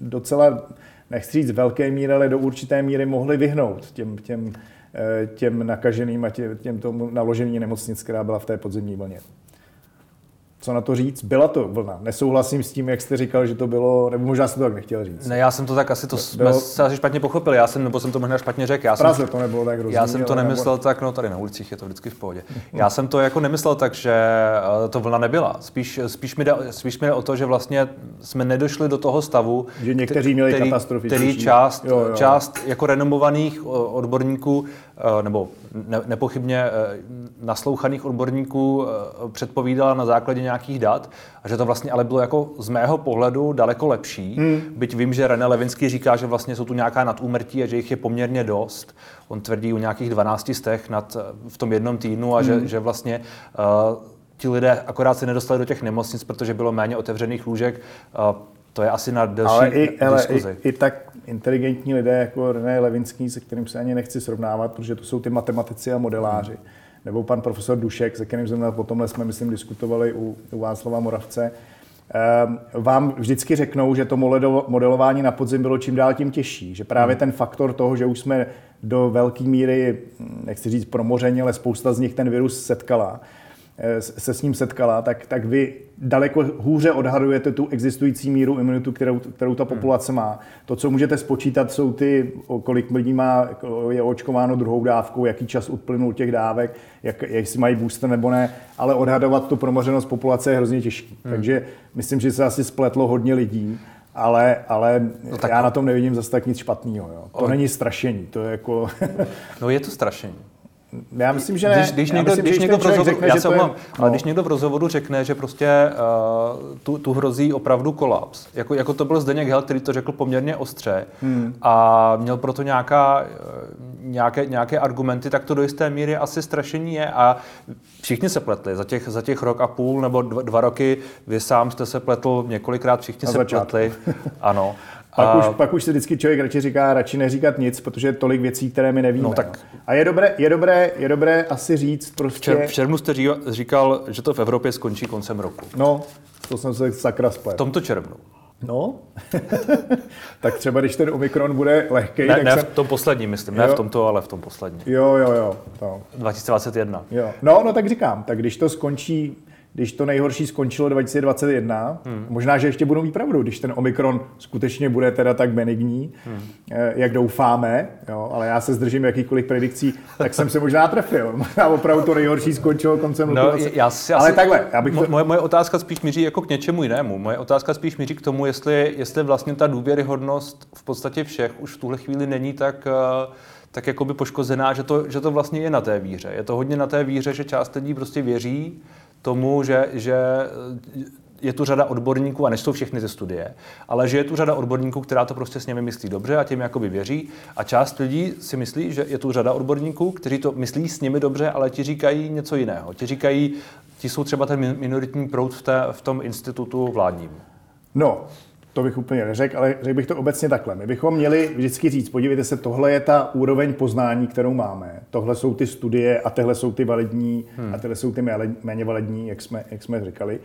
docela, nechci říct velké míry, ale do určité míry mohli vyhnout těm, těm, eh, těm nakaženým a těm, těm tomu naloženým nemocnic, která byla v té podzimní vlně. Co na to říct? Byla to vlna. Nesouhlasím s tím, jak jste říkal, že to bylo, nebo možná jsem to tak nechtěl říct. Ne, já jsem to tak asi to bylo... jsme se asi špatně pochopili, já jsem, nebo jsem to možná špatně řekl. Já Praze jsem, to nebylo tak rozumí, Já jsem to nemyslel nebo... tak, no tady na ulicích je to vždycky v pohodě. Já jsem to jako nemyslel tak, že eh, to vlna nebyla. Spíš, spíš, mi, jde, spíš mi jde o to, že vlastně jsme nedošli do toho stavu, že někteří měli který, který část, jo, jo. část jako renomovaných odborníků Eh, nebo ne, nepochybně eh, naslouchaných odborníků eh, předpovídala na základě nějakých dat a že to vlastně ale bylo jako z mého pohledu daleko lepší. Hmm. Byť vím, že René Levinský říká, že vlastně jsou tu nějaká nadúmrtí a že jich je poměrně dost. On tvrdí u nějakých 12 stech nad, v tom jednom týdnu a hmm. že, že vlastně uh, ti lidé akorát se nedostali do těch nemocnic, protože bylo méně otevřených lůžek. Uh, to je asi na delší ale i, ale i, i tak inteligentní lidé jako René Levinský, se kterým se ani nechci srovnávat, protože to jsou ty matematici a modeláři, hmm. Nebo pan profesor Dušek, se kterým jsme po tomhle jsme, myslím, diskutovali u, u Václava Moravce, ehm, vám vždycky řeknou, že to modelování na podzim bylo čím dál tím těžší. Že právě hmm. ten faktor toho, že už jsme do velké míry, nechci říct promoření, ale spousta z nich ten virus setkala, se s ním setkala, tak, tak vy daleko hůře odhadujete tu existující míru imunitu, kterou, kterou ta hmm. populace má. To, co můžete spočítat, jsou ty, kolik lidí má, je očkováno druhou dávkou, jaký čas uplynul těch dávek, jak, jestli mají booster nebo ne, ale odhadovat tu promořenost populace je hrozně těžké. Hmm. Takže myslím, že se asi spletlo hodně lidí. Ale, ale no tak já na tom nevidím zase tak nic špatného. To ale... není strašení, to je jako... no je to strašení. Já myslím, že ne. Když, když někdo, myslím, když někdo v rozhovoru, řekne, já se omlám, je, no. ale když někdo v rozhovoru řekne, že prostě uh, tu, tu hrozí opravdu kolaps, jako, jako to byl Zdeněk Hel, který to řekl poměrně ostře hmm. a měl proto nějaká, nějaké, nějaké argumenty, tak to do jisté míry asi strašení je a všichni se pletli. Za těch, za těch rok a půl nebo dva, dva roky, vy sám jste se pletl několikrát, všichni se začátku. pletli. [LAUGHS] Ano. Pak, a... už, pak už se vždycky člověk radši říká, radši neříkat nic, protože je tolik věcí, které my nevíme. No, tak... No. A je dobré, je, dobré, je dobré asi říct prostě... V červnu jste říkal, že to v Evropě skončí koncem roku. No, to jsem se sakra splet. V tomto červnu. No, [LAUGHS] tak třeba když ten Omikron bude lehký, ne, tak ne jsem... v tom posledním, myslím, jo. ne v tomto, ale v tom posledním. Jo, jo, jo. To. 2021. Jo. No, no tak říkám, tak když to skončí když to nejhorší skončilo 2021, hmm. možná, že ještě budou mít pravdu, když ten Omikron skutečně bude teda tak benigní, hmm. jak doufáme, jo, ale já se zdržím jakýchkoliv predikcí, tak jsem se možná trefil. [LAUGHS] Možná opravdu to nejhorší skončilo koncem roku. No, já, já ale si, takhle, já bych to... moje, moje otázka spíš míří jako k něčemu jinému. Moje otázka spíš míří k tomu, jestli, jestli vlastně ta důvěryhodnost v podstatě všech už v tuhle chvíli není tak uh, tak jakoby poškozená, že to, že to vlastně je na té víře. Je to hodně na té víře, že část lidí prostě věří, tomu, že, že je tu řada odborníků, a nejsou všechny ty studie, ale že je tu řada odborníků, která to prostě s nimi myslí dobře a tím jakoby věří. A část lidí si myslí, že je tu řada odborníků, kteří to myslí s nimi dobře, ale ti říkají něco jiného. Ti říkají, ti jsou třeba ten minoritní proud v, té, v tom institutu vládním. No, to bych úplně neřekl, ale řekl bych to obecně takhle. My bychom měli vždycky říct, podívejte se, tohle je ta úroveň poznání, kterou máme. Tohle jsou ty studie a tohle jsou ty validní hmm. a tohle jsou ty méně validní, jak jsme, jak jsme říkali.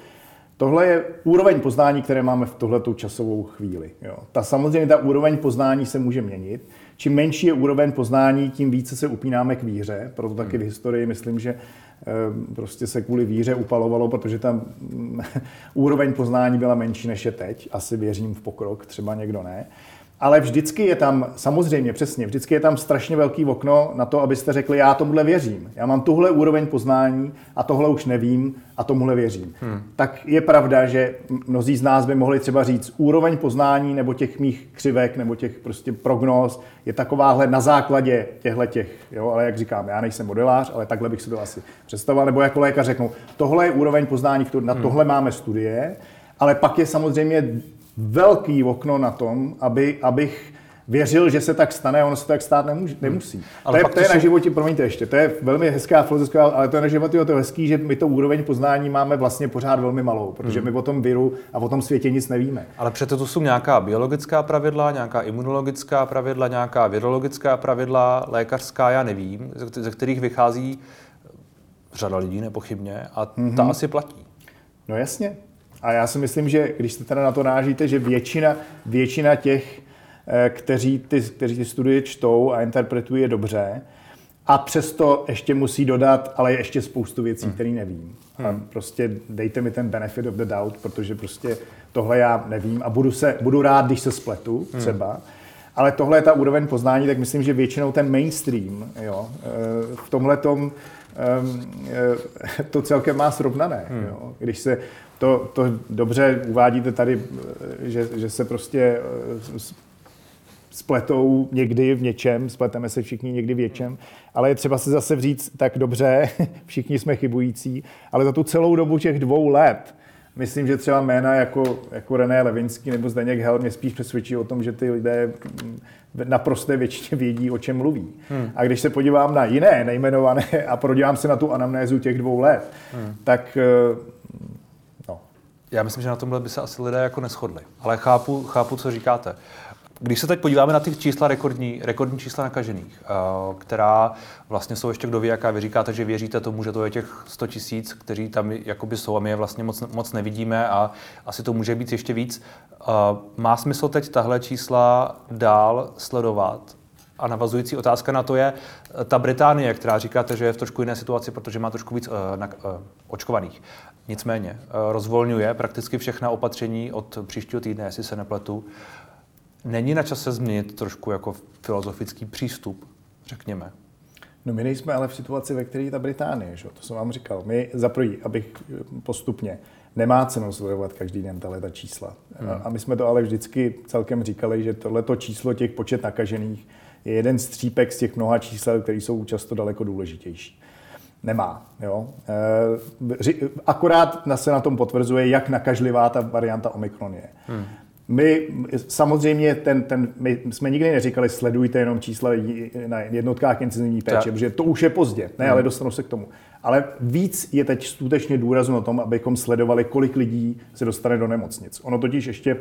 Tohle je úroveň poznání, které máme v tohletou časovou chvíli. Jo. Ta samozřejmě ta úroveň poznání se může měnit. Čím menší je úroveň poznání, tím více se upínáme k víře. Proto taky hmm. v historii myslím, že Ehm, prostě se kvůli víře upalovalo, protože tam [LAUGHS] úroveň poznání byla menší než je teď. Asi věřím v pokrok, třeba někdo ne. Ale vždycky je tam, samozřejmě, přesně, vždycky je tam strašně velký okno na to, abyste řekli, já tomuhle věřím. Já mám tuhle úroveň poznání a tohle už nevím a tomuhle věřím. Hmm. Tak je pravda, že mnozí z nás by mohli třeba říct, úroveň poznání nebo těch mých křivek nebo těch prostě prognóz je takováhle na základě těchto těch, jo, ale jak říkám, já nejsem modelář, ale takhle bych si to asi představoval, nebo jako lékař řeknu, tohle je úroveň poznání, na hmm. tohle máme studie, ale pak je samozřejmě velký okno na tom, aby, abych věřil, že se tak stane a ono se tak stát nemůže, hmm. nemusí. Hmm. Ale to je, to je jsou... na životě, promiňte ještě, to je velmi hezká filozofika, ale to je na životě to hezký, že my to úroveň poznání máme vlastně pořád velmi malou, protože hmm. my o tom viru a o tom světě nic nevíme. Ale přece to jsou nějaká biologická pravidla, nějaká imunologická pravidla, nějaká virologická pravidla, lékařská, já nevím, ze kterých vychází řada lidí nepochybně a ta hmm. asi platí. No jasně, a já si myslím, že když se teda na to nážíte, že většina, většina těch, eh, kteří ty, kteří ty studie čtou a interpretují je dobře, a přesto ještě musí dodat, ale ještě spoustu věcí, hmm. které nevím. Hmm. A prostě dejte mi ten benefit of the doubt, protože prostě tohle já nevím a budu, se, budu rád, když se spletu hmm. třeba. Hmm. Ale tohle je ta úroveň poznání, tak myslím, že většinou ten mainstream jo, eh, v tomhle tom ehm, eh, to celkem má srovnané. Hmm. Jo. Když se to, to dobře uvádíte tady, eh, že, že se prostě spletou někdy v něčem, spleteme se všichni někdy v něčem, ale je třeba se zase říct, tak dobře, [LAUGHS] všichni jsme chybující, ale za tu celou dobu těch dvou let, myslím, že třeba jména jako, jako René Levinský nebo Zdeněk Hel mě spíš přesvědčí o tom, že ty lidé naprosté většině vědí, o čem mluví. Hmm. A když se podívám na jiné nejmenované a podívám se na tu anamnézu těch dvou let, hmm. tak eh. Já myslím, že na tomhle by se asi lidé jako neschodli. Ale chápu, chápu co říkáte. Když se teď podíváme na ty čísla rekordní, rekordní čísla nakažených, eh, která vlastně jsou ještě kdo ví, jaká vy říkáte, že věříte tomu, že to je těch 100 tisíc, kteří tam jakoby jsou a my je vlastně moc, moc nevidíme a asi to může být ještě víc. Eh, má smysl teď tahle čísla dál sledovat? A navazující otázka na to je eh, ta Británie, která říkáte, že je v trošku jiné situaci, protože má trošku víc uh, na, uh, očkovaných. Nicméně uh, rozvolňuje prakticky všechna opatření od příštího týdne, jestli se nepletu. Není na čase změnit trošku jako filozofický přístup, řekněme? No my nejsme ale v situaci, ve které je ta Británie, že? to jsem vám říkal. My za prvý, abych postupně, nemá cenu sledovat každý den tahle ta čísla. Hmm. A my jsme to ale vždycky celkem říkali, že tohleto číslo těch počet nakažených je jeden střípek z těch mnoha čísel, které jsou často daleko důležitější. Nemá. Jo? E, akorát se na tom potvrzuje, jak nakažlivá ta varianta Omikron je. Hmm. My samozřejmě ten, ten, my jsme nikdy neříkali, sledujte jenom čísla na jednotkách intenzivní péče, tak. protože to už je pozdě, ne, hmm. ale dostanu se k tomu. Ale víc je teď skutečně důrazno na tom, abychom sledovali, kolik lidí se dostane do nemocnic. Ono totiž ještě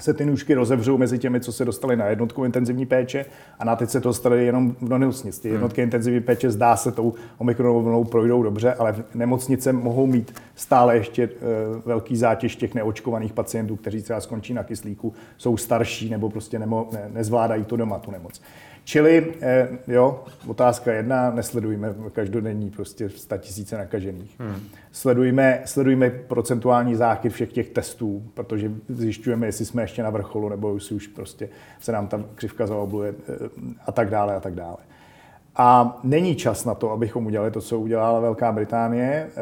se ty nůžky rozevřou mezi těmi, co se dostali na jednotku intenzivní péče a na teď se to dostali jenom do nemocnic. Ty jednotky hmm. intenzivní péče zdá se tou omikronovou projdou dobře, ale v nemocnice mohou mít stále ještě uh, velký zátěž těch neočkovaných pacientů, kteří třeba skončí na kyslíku, jsou starší nebo prostě nemo, ne, nezvládají to doma, tu nemoc. Čili, eh, jo, otázka jedna, nesledujeme každodenní prostě 100 tisíce nakažených. Hmm. Sledujeme, sledujeme procentuální záchyt všech těch testů, protože zjišťujeme, jestli jsme ještě na vrcholu, nebo jestli už prostě se nám tam křivka zaobluje eh, a tak dále a tak dále. A není čas na to, abychom udělali to, co udělala Velká Británie. Eh,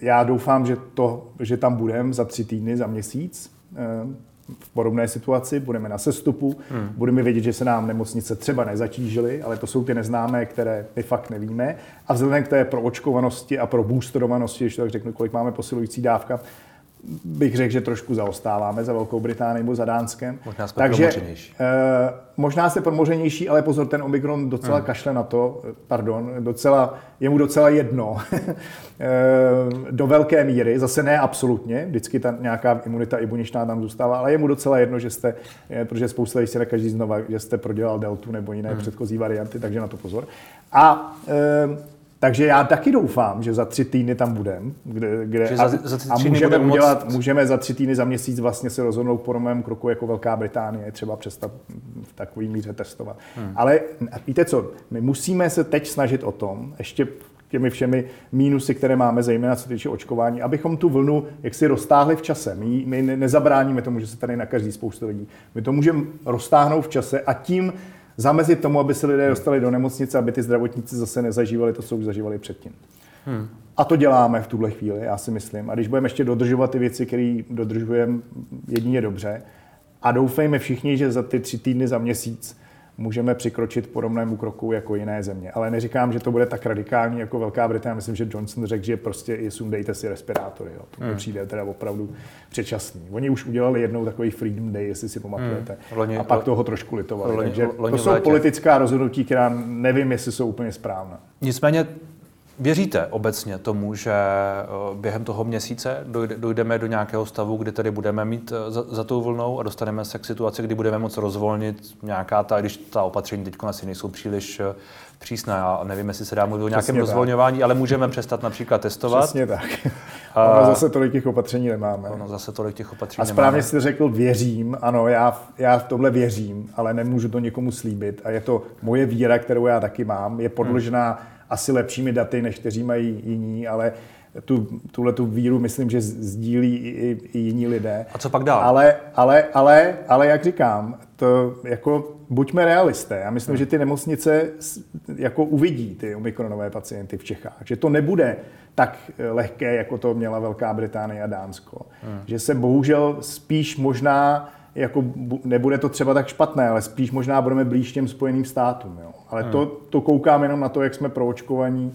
já doufám, že, to, že tam budeme za tři týdny, za měsíc v podobné situaci, budeme na sestupu, hmm. budeme vědět, že se nám nemocnice třeba nezatížily, ale to jsou ty neznámé, které my fakt nevíme. A vzhledem k té proočkovanosti a pro boosterovanosti, když tak řeknu, kolik máme posilující dávka, bych řekl, že trošku zaostáváme za Velkou Británii nebo za Dánskem. Možná jsme Takže, promořenější. Eh, možná se promořenější, ale pozor, ten Omikron docela hmm. kašle na to, pardon, docela, je mu docela jedno. [LAUGHS] eh, do velké míry, zase ne absolutně, vždycky ta nějaká imunita imuničná tam zůstává, ale je mu docela jedno, že jste, eh, protože spousta lidí se každý znova, že jste prodělal deltu nebo jiné hmm. předchozí varianty, takže na to pozor. A eh, takže já taky doufám, že za tři týdny tam budem, kde, kde a, za, za a můžeme udělat, moc... můžeme za tři týdny, za měsíc vlastně se rozhodnout po mém kroku jako Velká Británie, třeba přestat v takový míře testovat. Hmm. Ale víte co, my musíme se teď snažit o tom, ještě těmi všemi mínusy, které máme, zejména co týče očkování, abychom tu vlnu jaksi roztáhli v čase. My, my nezabráníme tomu, že se tady nakazí spoustu lidí. My to můžeme roztáhnout v čase a tím zamezit tomu, aby se lidé dostali do nemocnice, aby ty zdravotníci zase nezažívali to, co už zažívali předtím. Hmm. A to děláme v tuhle chvíli, já si myslím. A když budeme ještě dodržovat ty věci, které dodržujeme jedině dobře, a doufejme všichni, že za ty tři týdny, za měsíc můžeme přikročit podobnému kroku jako jiné země. Ale neříkám, že to bude tak radikální jako Velká Británie. Myslím, že Johnson řekl, že prostě je sundejte si respirátory. Jo. To hmm. přijde teda opravdu předčasný. Oni už udělali jednou takový Freedom Day, jestli si pamatujete. Hmm. Loni, a pak toho trošku litovali. Loni, Takže loni to jsou politická rozhodnutí, která nevím, jestli jsou úplně správná. Nicméně Věříte obecně tomu, že eh, během toho měsíce dojdeme do nějakého stavu, kdy tady budeme mít eh, za, za tou vlnou a dostaneme se k situaci, kdy budeme moct rozvolnit nějaká ta, když ta opatření teď asi nejsou příliš eh, přísná. Já nevím, jestli se dá mluvit o nějakém Přesně rozvolňování, tak. ale můžeme [LAUGHS] přestat například testovat. Přesně tak. [LAUGHS] A ono zase tolik těch opatření nemáme. Ono zase tolik těch opatření A správně jsi řekl, věřím, ano, já, já v tomhle věřím, ale nemůžu to někomu slíbit. A je to moje víra, kterou já taky mám, je podložená hmm asi lepšími daty, než kteří mají jiní, ale tu, tuhle tu víru myslím, že sdílí i, i jiní lidé. A co pak dál? Ale, ale, ale, ale jak říkám, to jako buďme realisté. Já myslím, hmm. že ty nemocnice jako uvidí ty omikronové pacienty v Čechách. Že to nebude tak lehké, jako to měla Velká Británie a Dánsko. Hmm. Že se bohužel spíš možná jako nebude to třeba tak špatné, ale spíš možná budeme blíž těm Spojeným státům. Jo. Ale hmm. to, to koukám jenom na to, jak jsme proočkovaní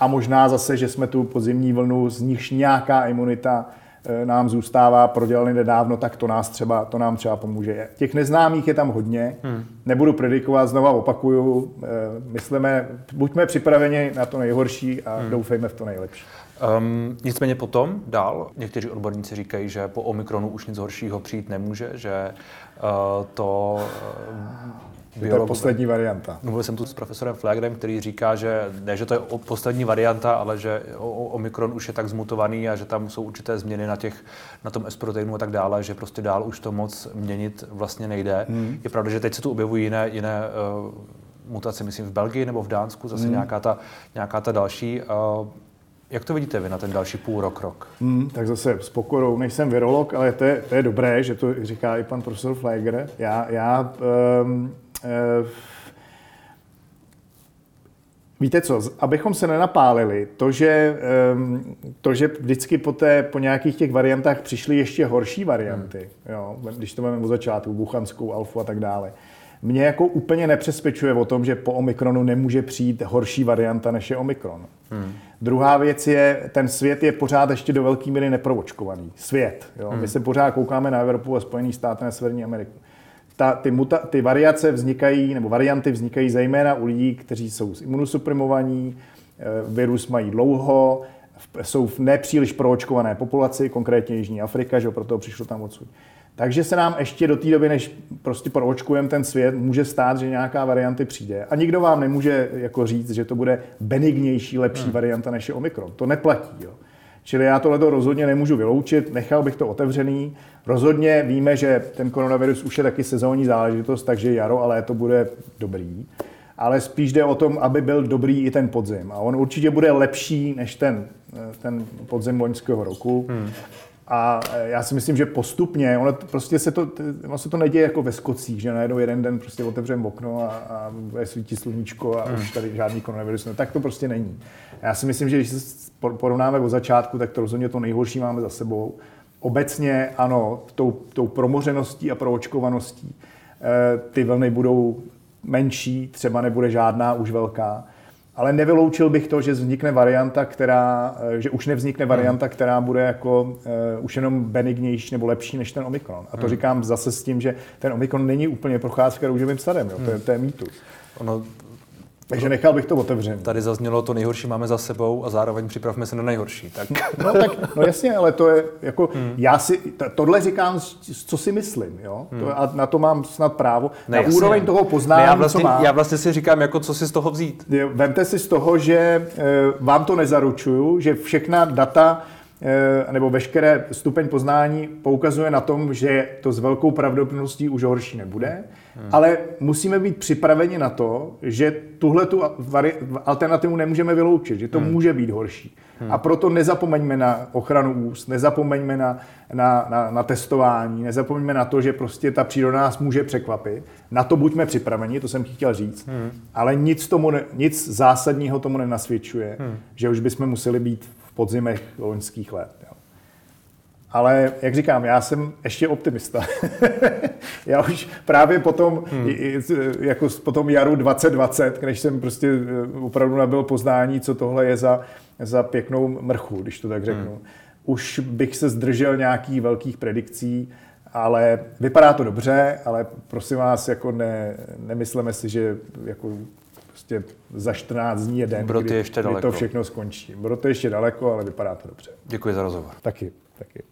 a možná zase, že jsme tu podzimní vlnu, z nichž nějaká imunita e, nám zůstává, prodělali nedávno, tak to, nás třeba, to nám třeba pomůže. Těch neznámých je tam hodně, hmm. nebudu predikovat, znova opakuju, e, myslíme, buďme připraveni na to nejhorší a hmm. doufejme v to nejlepší. Um, nicméně potom dál, někteří odborníci říkají, že po Omikronu už nic horšího přijít nemůže, že uh, to uh, je to poslední varianta. Mluvil jsem tu s profesorem Flagrem, který říká, že ne, že to je poslední varianta, ale že Omikron už je tak zmutovaný a že tam jsou určité změny na, těch, na tom S-proteinu a tak dále, že prostě dál už to moc měnit vlastně nejde. Hmm. Je pravda, že teď se tu objevují jiné, jiné uh, mutace, myslím v Belgii nebo v Dánsku, zase hmm. nějaká, ta, nějaká ta další. Uh, jak to vidíte vy na ten další půl rok, rok? Hmm, tak zase s pokorou, nejsem virolog, ale to je, to je dobré, že to říká i pan profesor Fleiger. Já, já um, Víte co, abychom se nenapálili, to, že, to, že vždycky po, té, po nějakých těch variantách přišly ještě horší varianty, hmm. jo, když to máme od začátku, buchanskou, alfu a tak dále, mě jako úplně nepřesvědčuje o tom, že po Omikronu nemůže přijít horší varianta než je Omikron. Hmm. Druhá věc je, ten svět je pořád ještě do velké míry neprovočkovaný. Svět. Jo? Hmm. My se pořád koukáme na Evropu a Spojený státy na Severní Ameriku. Ta, ty, muta, ty variace vznikají, nebo varianty vznikají zejména u lidí, kteří jsou imunosuprimovaní, eh, virus mají dlouho, jsou v nepříliš proočkované populaci, konkrétně Jižní Afrika, že proto přišlo tam odsud. Takže se nám ještě do té doby, než prostě proočkujeme ten svět, může stát, že nějaká varianty přijde. A nikdo vám nemůže jako říct, že to bude benignější, lepší hmm. varianta než je Omikron. To neplatí. Jo. Čili já tohle rozhodně nemůžu vyloučit, nechal bych to otevřený. Rozhodně víme, že ten koronavirus už je taky sezónní záležitost, takže jaro a léto bude dobrý. Ale spíš jde o tom, aby byl dobrý i ten podzim. A on určitě bude lepší než ten, ten podzim loňského roku. Hmm. A e, já si myslím, že postupně, ono prostě se to, ono se to neděje jako ve skocích, že najednou jeden den prostě otevřeme okno a, a svítí sluníčko a hmm. už tady žádný koronavirus. No, tak to prostě není. Já si myslím, že když se porovnáme od začátku, tak to rozhodně to nejhorší máme za sebou. Obecně ano, tou, tou promořeností a proočkovaností e, ty vlny budou menší, třeba nebude žádná už velká ale nevyloučil bych to, že vznikne varianta, která, eh, že už nevznikne hmm. varianta, která bude jako uh, už jenom benignější nebo lepší než ten Omikron. A to hmm. říkám zase s tím, že ten Omikron není úplně procházka růžovým sadem, jo? To, je, hmm. to je mýtus. Ono takže nechal bych to otevřený. Tady zaznělo, to nejhorší máme za sebou a zároveň připravme se na nejhorší. Tak. No tak, no jasně, ale to je jako, hmm. já si, tohle říkám, co si myslím, jo? Hmm. To, a na to mám snad právo. Ne, na jasně. úroveň toho poznání, ne, já vlastně, co mám. Já vlastně si říkám, jako co si z toho vzít. Vemte si z toho, že e, vám to nezaručuju, že všechna data nebo veškeré stupeň poznání poukazuje na tom, že to s velkou pravděpodobností už horší nebude. Hmm. Ale musíme být připraveni na to, že tuhle tu alternativu nemůžeme vyloučit, že to hmm. může být horší. Hmm. A proto nezapomeňme na ochranu úst, nezapomeňme na, na, na, na testování, nezapomeňme na to, že prostě ta příroda nás může překvapit. Na to buďme připraveni, to jsem chtěl říct. Hmm. Ale nic, tomu ne, nic zásadního tomu nenasvědčuje, hmm. že už bychom museli být podzimech loňských let. Ale jak říkám, já jsem ještě optimista. [LAUGHS] já už právě potom, hmm. jako po tom jaru 2020, když jsem prostě eh, opravdu nabil poznání, co tohle je za, za pěknou mrchu, když to tak řeknu. Hmm. Už bych se zdržel nějakých velkých predikcí, ale vypadá to dobře, ale prosím vás, jako ne, nemysleme si, že jako prostě za 14 dní jeden, Brod je kdy, ještě kdy to daleko. všechno skončí. Brod je ještě daleko, ale vypadá to dobře. Děkuji za rozhovor. Taky, taky.